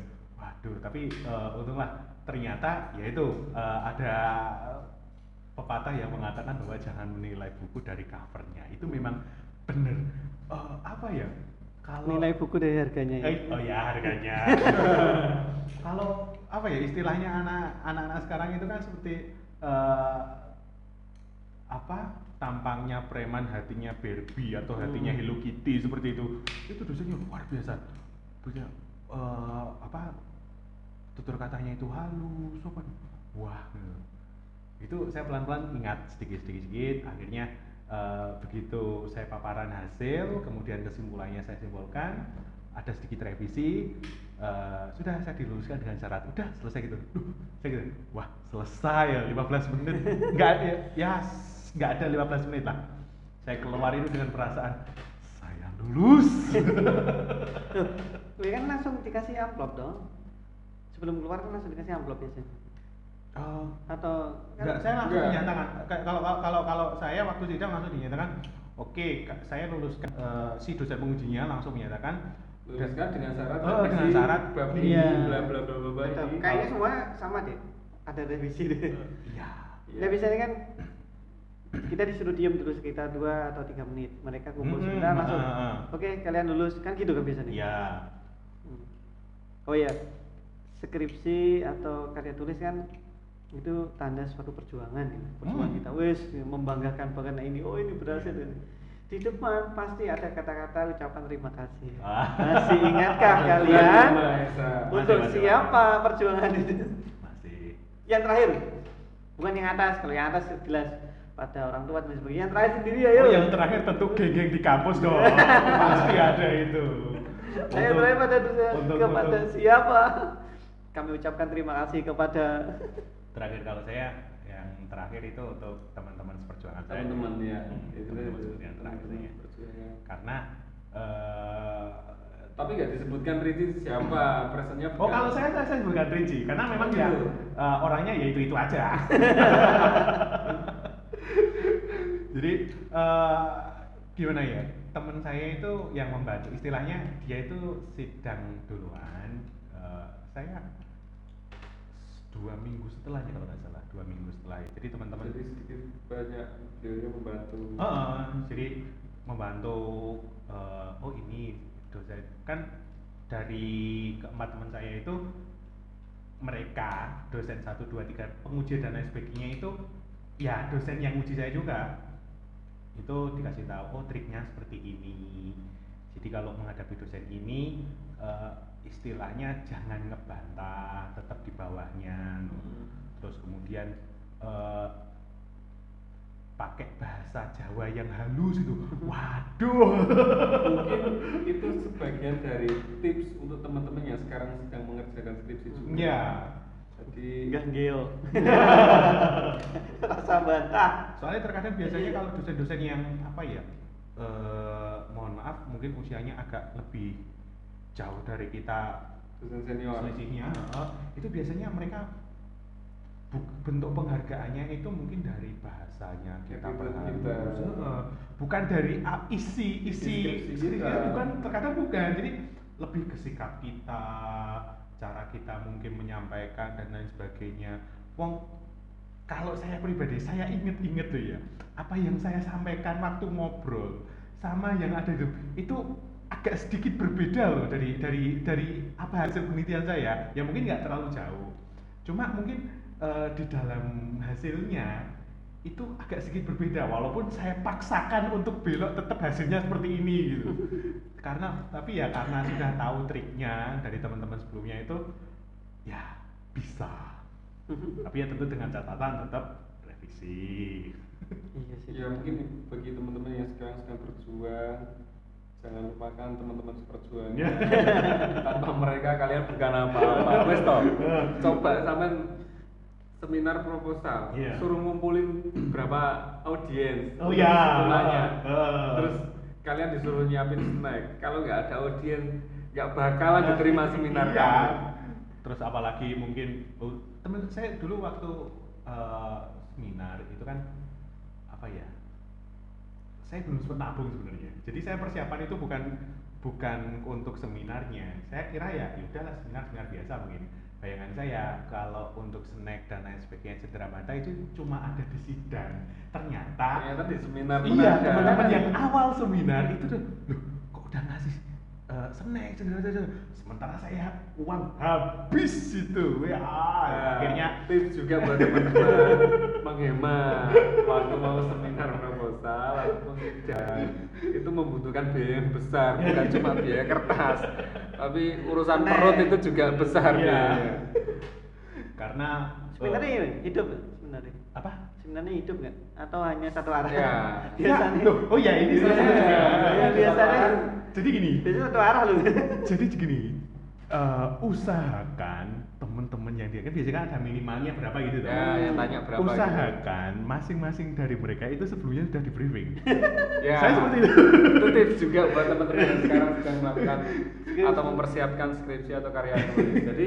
waduh tapi eh, untunglah ternyata yaitu eh, ada pepatah yang mengatakan bahwa jangan menilai buku dari covernya. Itu memang bener. Eh, apa ya? Kalau Nilai buku dari harganya ya. Eh, oh ya harganya. Kalau apa ya istilahnya anak anak-anak sekarang itu kan seperti eh, apa tampangnya preman hatinya Barbie atau hatinya Hmm. Hello Kitty seperti itu. Itu dosennya luar biasa. Punya eh, apa tutur katanya itu halus sopan. Wah gitu. itu saya pelan-pelan ingat sedikit-sedikit sedikit. Akhirnya eh, begitu saya paparan hasil kemudian kesimpulannya saya simpulkan ada sedikit revisi eh, sudah saya diluluskan dengan syarat udah selesai gitu. Saya gitu wah selesai ya 15 menit. Nggak ya, ya nggak ada 15 menit lah. Saya keluar itu dengan perasaan saya lulus. Lu kan langsung dikasih amplop dong. Sebelum keluar kan langsung dikasih amplop biasanya. Oh, Atau kan Enggak, saya langsung Enggak. dinyatakan. Ka- Kalau kalau kalau kalau saya waktu sidang langsung dinyatakan, oke, Kak, saya luluskan. Eh, si dosen pengujinya langsung menyatakan. luluskan dengan syarat Oh, dengan syarat. bab Iya. ini bla bla bla bla bla ini. Kayaknya semua sama deh. Ada revisi deh. Iya. Iya. Nah biasanya kan kita disuruh diam dulu sekitar 2 atau tiga menit. Mereka kumpul Mm-mm, sebentar langsung. ah, ah. Oke, kalian lulus kan gitu kan biasanya. Iya. Hmm. Oh iya, skripsi atau karya tulis kan itu tanda suatu perjuangan gitu. Perjuangan Hmm. kita wes membanggakan banget nah ini oh ini berhasil ini. Di depan pasti ada kata-kata ucapan terima kasih. Ah. Masih ingatkah kalian untuk Masih, masih, siapa perjuangan itu? Masih. Yang terakhir, bukan yang atas. Kalau yang atas jelas pada orang tua dan sebagainya. Yang terakhir sendiri ayo. Oh, yang terakhir tentu geng-geng di kampus dong. Pasti ada itu. Ayo Untuk- terakhir pada untuk- kepada untuk- siapa? Kami ucapkan terima kasih kepada terakhir kalau saya yang terakhir itu untuk teman-teman seperjuangan saya. teman-teman ya Hmm, itu teman-teman yang terakhir saya. perjuangan. karena eh, tapi nggak disebutkan rinci siapa presennya Oh kalau saya saya, saya bukan rinci karena memang Oh, ya gitu. eh, orangnya ya itu itu aja. Jadi eh, gimana ya teman saya itu yang membantu istilahnya dia itu sidang duluan saya dua minggu setelahnya kalau nggak salah dua minggu setelah jadi teman-teman jadi sedikit banyak beliau membantu. Heeh, jadi membantu eh, oh ini dosen kan dari keempat teman saya itu mereka dosen 1, 2, 3 pengujian dan lain sebagainya itu ya dosen yang uji saya juga itu dikasih tahu oh triknya seperti ini. Jadi kalau menghadapi dosen ini eh, istilahnya jangan ngebantah tetap di bawahnya terus kemudian eh, pakai bahasa Jawa yang halus itu. Waduh. Mungkin itu sebagian dari tips untuk teman-teman yang sekarang sedang mengerjakan skripsi juga. Ya jadi ganggil rasa bantah. Soalnya terkadang biasanya kalau dosen-dosen yang apa ya eh, mohon maaf mungkin usianya agak lebih jauh dari kita dosen senior selisihnya itu biasanya mereka bentuk penghargaannya itu mungkin dari bahasanya kita berharus kita. eh, bukan dari ah, isi isi kita. ya, bukan terkadang bukan jadi lebih ke sikap kita cara kita mungkin menyampaikan dan lain sebagainya wong kalau saya pribadi saya inget-inget tuh ya apa yang saya sampaikan waktu ngobrol sama yang ada itu itu agak sedikit berbeda loh dari dari dari apa hasil penelitian saya. Ya mungkin nggak terlalu jauh. Cuma mungkin eh, di dalam hasilnya itu agak sedikit berbeda. Walaupun saya paksakan untuk belok tetap hasilnya seperti ini gitu. Karena tapi ya karena sudah tahu triknya dari teman-teman sebelumnya itu ya bisa. Tapi ya tentu dengan catatan tetap revisi. Iya sih. Ya mungkin bagi teman-teman yang sekarang sedang berjuang jangan lupakan teman-teman seperjuangan Ya. tanpa mereka kalian bukan apa-apa wes toh coba sampean seminar proposal Iya. suruh ngumpulin berapa audiens Oh ya. setelahnya Heeh. terus kalian disuruh nyiapin snack kalau nggak ada audiens nggak bakalan diterima seminar Iya. kamu terus apalagi mungkin oh, temen saya dulu waktu eh, seminar itu kan apa ya saya belum sempat nabung sebenarnya. Jadi saya persiapan itu bukan bukan untuk seminarnya. Saya kira ya ya udahlah seminar seminar biasa mungkin. Bayangan saya kalau untuk snack dan lain sebagainya cedera mata itu cuma ada di sidang. Ternyata ternyata di seminar iya teman-teman yang awal seminar itu tuh loh kok udah ngasih eh, snack cedera cedera sementara saya uang habis itu. Ya tips juga buat teman-teman. Menghemat waktu mau seminar proposal ataupun sidang itu membutuhkan biaya yang besar bukan cuma biaya kertas. Tapi urusan perut itu juga besar biayanya karena sebenarnya ini hidup sebenarnya. Apa? Sebenarnya hidup nggak? Atau hanya satu arah? Ya. biasanya. Ya, oh ya ini satu juga. Ya, biasanya. Jadi gini biasanya satu arah loh. Jadi gini eh, usahakan teman-teman yang dia kan biasanya kan ada minimalnya berapa gitu tuh. Ya, yang tanya berapa gitu. usahakan masing-masing dari mereka itu sebelumnya sudah di briefing. Ya. Saya seperti itu. itu tips juga buat teman-teman yang sekarang sedang melakukan atau mempersiapkan skripsi atau karya tulis jadi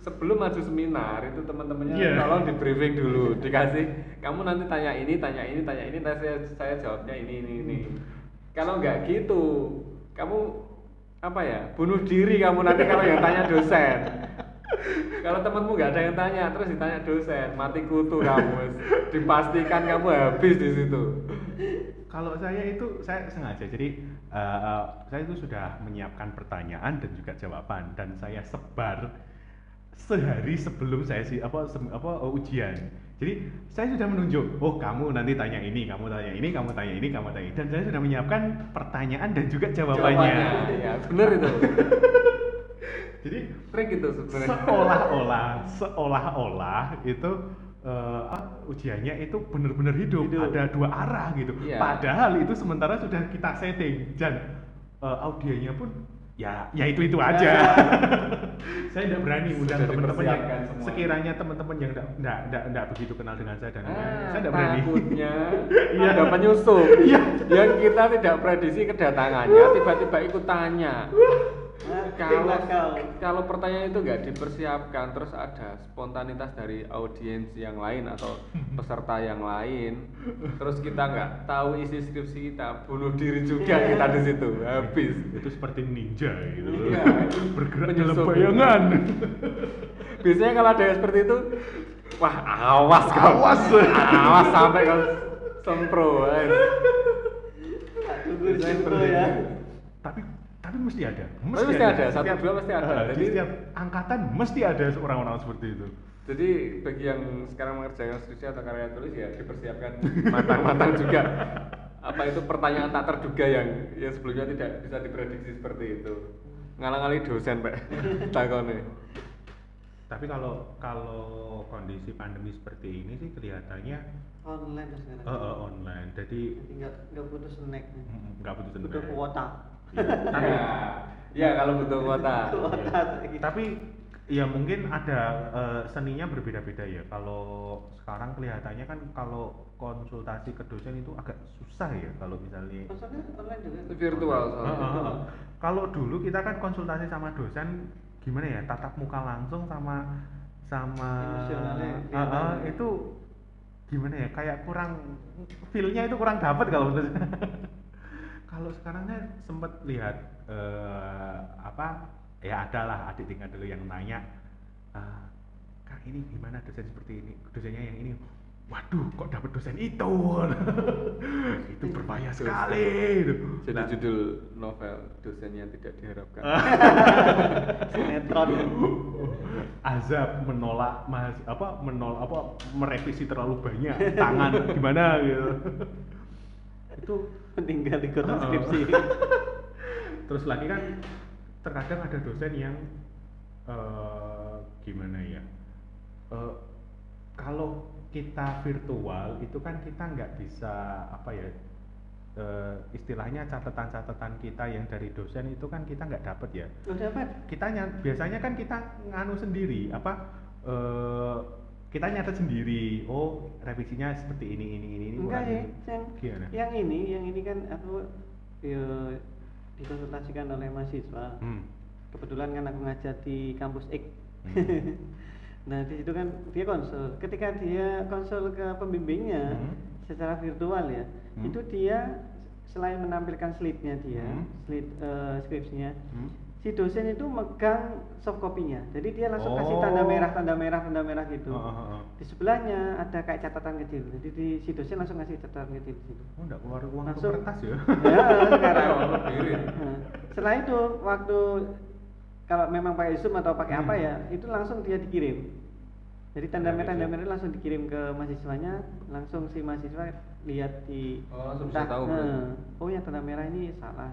sebelum maju seminar itu teman-temannya Iya. tolong di briefing dulu. Dikasih kamu nanti tanya ini tanya ini tanya ini. Nanti saya, saya jawabnya ini ini ini. Kalau nggak gitu kamu apa ya bunuh diri kamu nanti kalau yang tanya dosen kalau temanmu nggak ada yang tanya terus ditanya dosen mati kutu kamu dipastikan kamu habis di situ. Kalau saya itu saya sengaja. Jadi eh, saya itu sudah menyiapkan pertanyaan dan juga jawaban dan saya sebar sehari sebelum saya sih apa sem- apa eh, ujian. Jadi saya sudah menunjuk, oh kamu nanti tanya ini, kamu tanya ini, kamu tanya ini, kamu tanya ini, dan saya sudah menyiapkan pertanyaan dan juga jawabannya. ya bener itu Jadi trik itu sebenarnya seolah-olah seolah-olah itu apa, ujiannya itu benar-benar hidup. Hidup. ada dua arah gitu Iya. padahal itu sementara sudah kita setting dan eh, audionya pun ya ya itu itu aja saya tidak berani undang teman-teman yang semua. sekiranya teman-teman yang tidak tidak begitu kenal dengan saya dan. Ah, saya tidak berani takutnya Iya. ada penyusup Iya. yang kita tidak prediksi kedatangannya tiba-tiba ikut tanya kalau kalau pertanyaan itu nggak dipersiapkan terus ada spontanitas dari audiens yang lain atau peserta yang lain terus kita nggak tahu isi skripsi kita bunuh diri juga kita di situ habis. Itu seperti ninja gitu. Iya, itu bergerak dalam bayangan. Biasanya kalau ada yang seperti itu wah awas kau. Awas. awas sampai kau sempro Biasanya seperti ya. tapi tapi mesti ada mesti ada, satu dua mesti ada. Eh, di Jadi- setiap angkatan mesti ada orang-orang seperti itu Jadi bagi yang sekarang mengerjakan skripsi atau karya tulis ya dipersiapkan matang-matang juga. Apa itu pertanyaan tak terduga yang yang sebelumnya tidak bisa diprediksi seperti itu. Ngalang-ngali dosen, Pak. Takone. tapi kalau kalau kondisi pandemi seperti ini sih kelihatannya Online sekarang. eh, eh, online jadi Jadi nggak nggak butuh snack. nggak butuh Butuh sebenarnya. kuota. Iya, tapi Ya, ya kalau butuh kuota. Kuota lagi. tapi ya mungkin ada eh, seninya berbeda-beda ya kalau sekarang kelihatannya kan kalau konsultasi ke dosen itu agak susah ya kalau misalnya Maksudnya online juga. Virtual Heeh, soalnya. heeh. kalau dulu kita kan konsultasi sama dosen gimana ya tatap muka langsung sama sama Emosionalnya Heeh, kelihatan. itu gimana ya kayak kurang feelnya itu kurang dapat kalau menurut saya. kalau sekarang saya sempat lihat eh, apa ya adalah adik tingkat dulu yang nanya "Ah, kak ini gimana dosen seperti ini? Dosennya yang ini. Waduh kok dapat dosen itu? Itu berbahaya sekali. Jadi Nah, judul novel dosen yang tidak diharapkan. Sinetron. azab menolak mas apa menolak apa merevisi terlalu banyak tangan. Gimana gitu itu Meninggal di kota Heeh. skripsi. terus lagi kan terkadang ada dosen yang eh, gimana ya Eh, kalau kita virtual itu kan kita nggak bisa apa ya eh, istilahnya catatan-catatan kita yang dari dosen itu kan kita nggak dapat ya Udah dapat. kita nya- biasanya kan kita nganu sendiri apa eh, kita nyatet sendiri oh revisinya seperti ini ini ini ini Enggak ya, yang, Gimana? yang ini, yang ini kan aku ya, dikonsultasikan oleh mahasiswa. Hmm. Kebetulan kan aku ngajar di kampus X. Hmm. nah di situ kan dia konsul. Ketika dia konsul ke pembimbingnya Hmm. secara virtual ya, Hmm. itu dia selain menampilkan slide-nya dia, Hmm. slide eh, skripsinya, Hmm. Si dosen itu megang soft copy-nya. Jadi dia langsung kasih tanda Oh. merah, tanda merah, tanda merah gitu. Oh, oh, oh, oh. Di sebelahnya ada kayak catatan kecil. Jadi di, si dosen langsung ngasih catatan kecil di situ. Oh, enggak keluar uang Langsung. ke kertas ya? ya sekarang. Oh. Nah, setelah itu waktu kalau memang pakai Zoom atau pakai apa Hmm. ya, itu langsung dia dikirim. Jadi tanda Nah, merah, tanda merah langsung dikirim ke mahasiswanya, langsung si mahasiswa lihat di Oh, langsung bisa tahu berarti. oh yang tanda merah ini salah.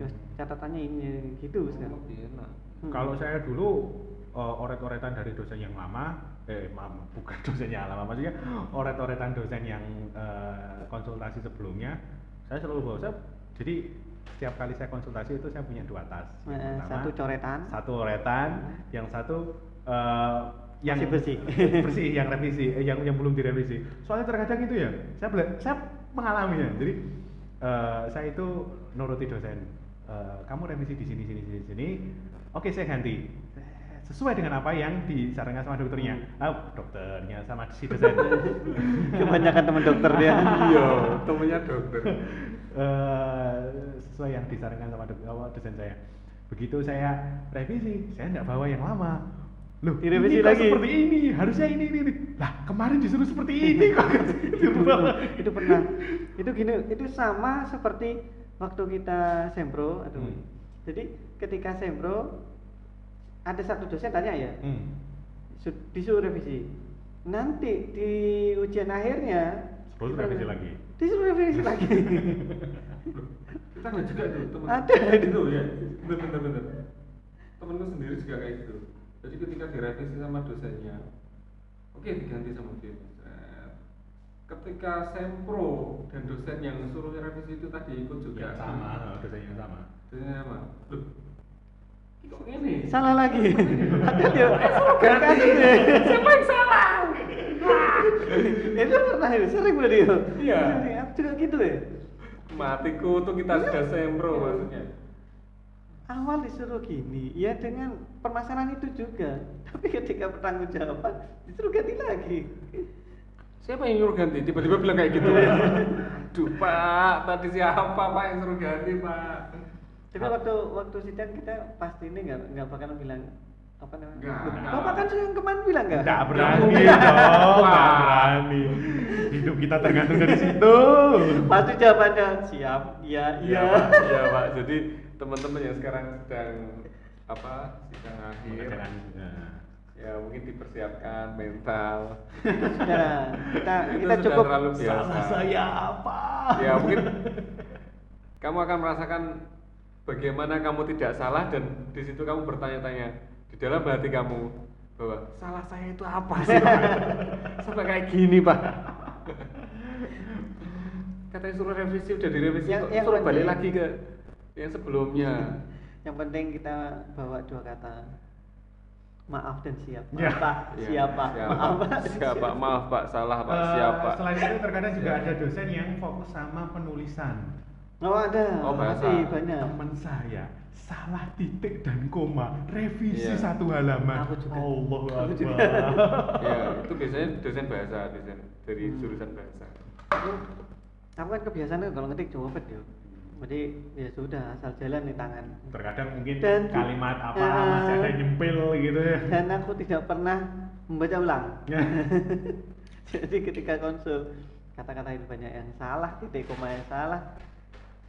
Terus catatannya ini gitu Oh, sekarang. lebih enak. Hmm. Kalau saya dulu eh, oret-oretan dari dosen yang lama, eh maaf, bukan dosen yang lama, maksudnya oret-oretan dosen yang eh, konsultasi sebelumnya, saya selalu bawa saya. Jadi setiap kali saya konsultasi itu saya punya dua tas. Yang Eh, pertama, satu coretan. satu oretan, yang satu eh, yang Masih bersih. bersih, yang revisi, eh, yang yang belum direvisi. Soalnya terkadang itu ya, saya saya mengalaminya. Jadi eh, saya itu nuruti dosen. Eh, kamu revisi di sini sini sini sini. Oke, saya ganti. Sesuai dengan apa yang disarankan sama dokternya. Ah, dokternya sama si dosen. Kebanyakan teman dokter dia. Iya, temennya dokter. Eh, sesuai yang disarankan sama dok- apa, dosen saya. Begitu saya revisi, saya tidak bawa yang lama. Loh, Direvisi ini kok lagi? seperti ini, harusnya ini ini. ini. Lah, kemarin disuruh seperti ini kok. itu, itu pernah itu gini itu sama seperti waktu kita sempro aduh Hmm. jadi ketika sempro ada satu dosen tanya ya Hmm. su- disuruh revisi nanti di ujian akhirnya Suruh kita- revisi lagi. disuruh revisi lagi Kita ada juga tuh temen. Ada. Itu ya. Bener bener bener. Temenku sendiri juga kayak gitu. Jadi ketika direvisi sama dosennya, oke diganti sama dia. Ketika sempro dan dosen yang suruh revisi itu tadi ikut juga. Ya, sama, dosen yang sama. Dosennya sama. Loh, ini kok ini? salah lagi ada dia ganti Siapa yang salah? itu pernah itu sering berarti itu Iya. Juga gitu ya Matiku tuh kita sudah sempro maksudnya. awal disuruh gini ya dengan permasalahan itu juga tapi ketika bertanggung jawaban disuruh ganti lagi Siapa yang nyuruh ganti? Tiba-tiba bilang kayak gitu. Duh pak, tadi siapa pak yang suruh ganti pak? tapi waktu waktu sidang kita pasti ini nggak nggak bakal bilang apa namanya bapak kan yang kemarin bilang nggak Nggak Nggak berani dong, nggak Wah. berani. Hidup kita tergantung dari situ. pasti jawabannya siap iya Iya iya pak, iya pak. Jadi teman-teman yang sekarang sedang apa sidang akhir. Ya mungkin dipersiapkan mental. sudah kita kita sudah cukup terlalu biasa. Salah saya apa? Ya mungkin kamu akan merasakan bagaimana kamu tidak salah dan di situ kamu bertanya-tanya di dalam hati kamu bahwa salah saya itu apa sih Pak? sampai kayak gini pak katanya suruh revisi udah direvisi Yang- kok yang suruh balik lagi ke yang sebelumnya yang penting kita bawa dua kata maaf dan siap Ya. Maaf, Pak. Ya, siapa siapa maaf Pak. siapa maaf pak salah pak Eh, siapa Selain itu terkadang juga Ya. ada dosen yang fokus sama penulisan. oh ada Oh, bahasa. masih banyak Temen saya salah titik dan koma, revisi Iya. satu halaman. Aku juga. Allah Aku juga. ya itu biasanya dosen bahasa dosen dari Hmm. jurusan bahasa Aku, aku kan kebiasaan kalau ngetik cepet ya jadi ya sudah asal jalan di tangan Terkadang mungkin Dan- kalimat apa Eh, masih ada nyempil gitu ya. dan aku tidak pernah membaca ulang jadi ketika konsul kata-kata itu banyak yang salah titik koma yang salah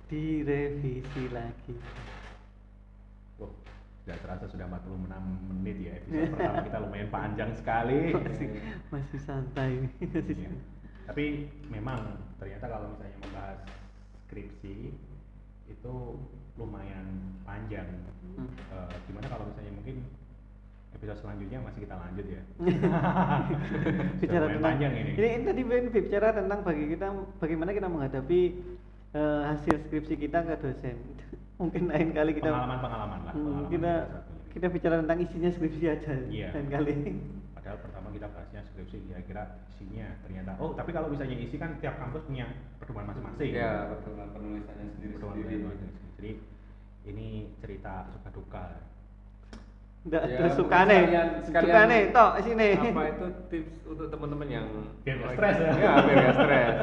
direvisi lagi Wah, nggak terasa sudah 46 menit ya episode pertama kita lumayan panjang sekali. masih masih santai masih Iya. Tapi memang ternyata kalau misalnya membahas skripsi itu lumayan panjang. Hmm. Eh, gimana kalau misalnya mungkin episode selanjutnya masih kita lanjut ya? bicara tentang panjang ini. ini ini tadi Ben bicara tentang bagi kita bagaimana kita menghadapi eh, hasil skripsi kita ke dosen mungkin lain kali kita Pengalaman-pengalaman lah. Hmm, pengalaman kita kita bicara tentang isinya skripsi aja Iya. lain kali Padahal pertama kita bahasnya skripsi kira-kira isinya ternyata oh tapi kalau misalnya isi kan tiap kampus punya pedoman masing-masing. ya pertemuan penulisannya sendiri Pedoman sendiri masing-masing. Jadi ini cerita suka duka. Nggak Ya, sukane sekalian- sekalian sukane tok sini apa itu tips untuk teman-teman yang Biar stres ya. ya biar stres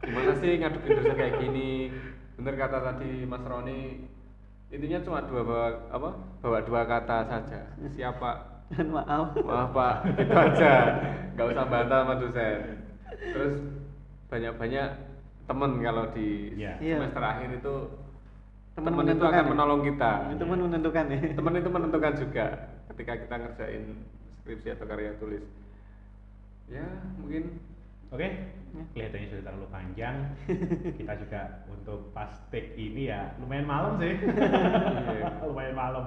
gimana sih ngadepin dosen kayak gini bener kata tadi Mas Roni intinya cuma dua bawa apa bawa dua kata saja siapa maaf maaf pak itu aja nggak usah bantah sama dosen terus banyak-banyak temen kalau di Iya. Iya. semester akhir itu Teman teman itu akan ya? menolong kita teman menentukan ya teman itu menentukan juga ketika kita ngerjain skripsi atau karya tulis ya mungkin Oke, Ya. Kelihatannya sudah terlalu panjang. Kita juga untuk pas take ini ya lumayan malam sih. Iya. lumayan malam.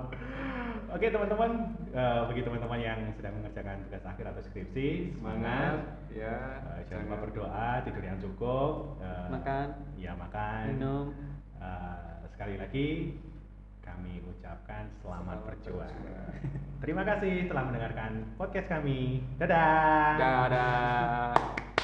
Oke teman-teman, eh, bagi teman-teman yang sedang mengerjakan tugas akhir atau skripsi, semangat. ya Eh, jangan lupa berdoa, tidur yang cukup. eh, Makan. Ya makan. minum Eh, sekali lagi kami ucapkan selamat Selamat berjuang. berjuang. Terima kasih telah mendengarkan podcast kami. Dadah. dadah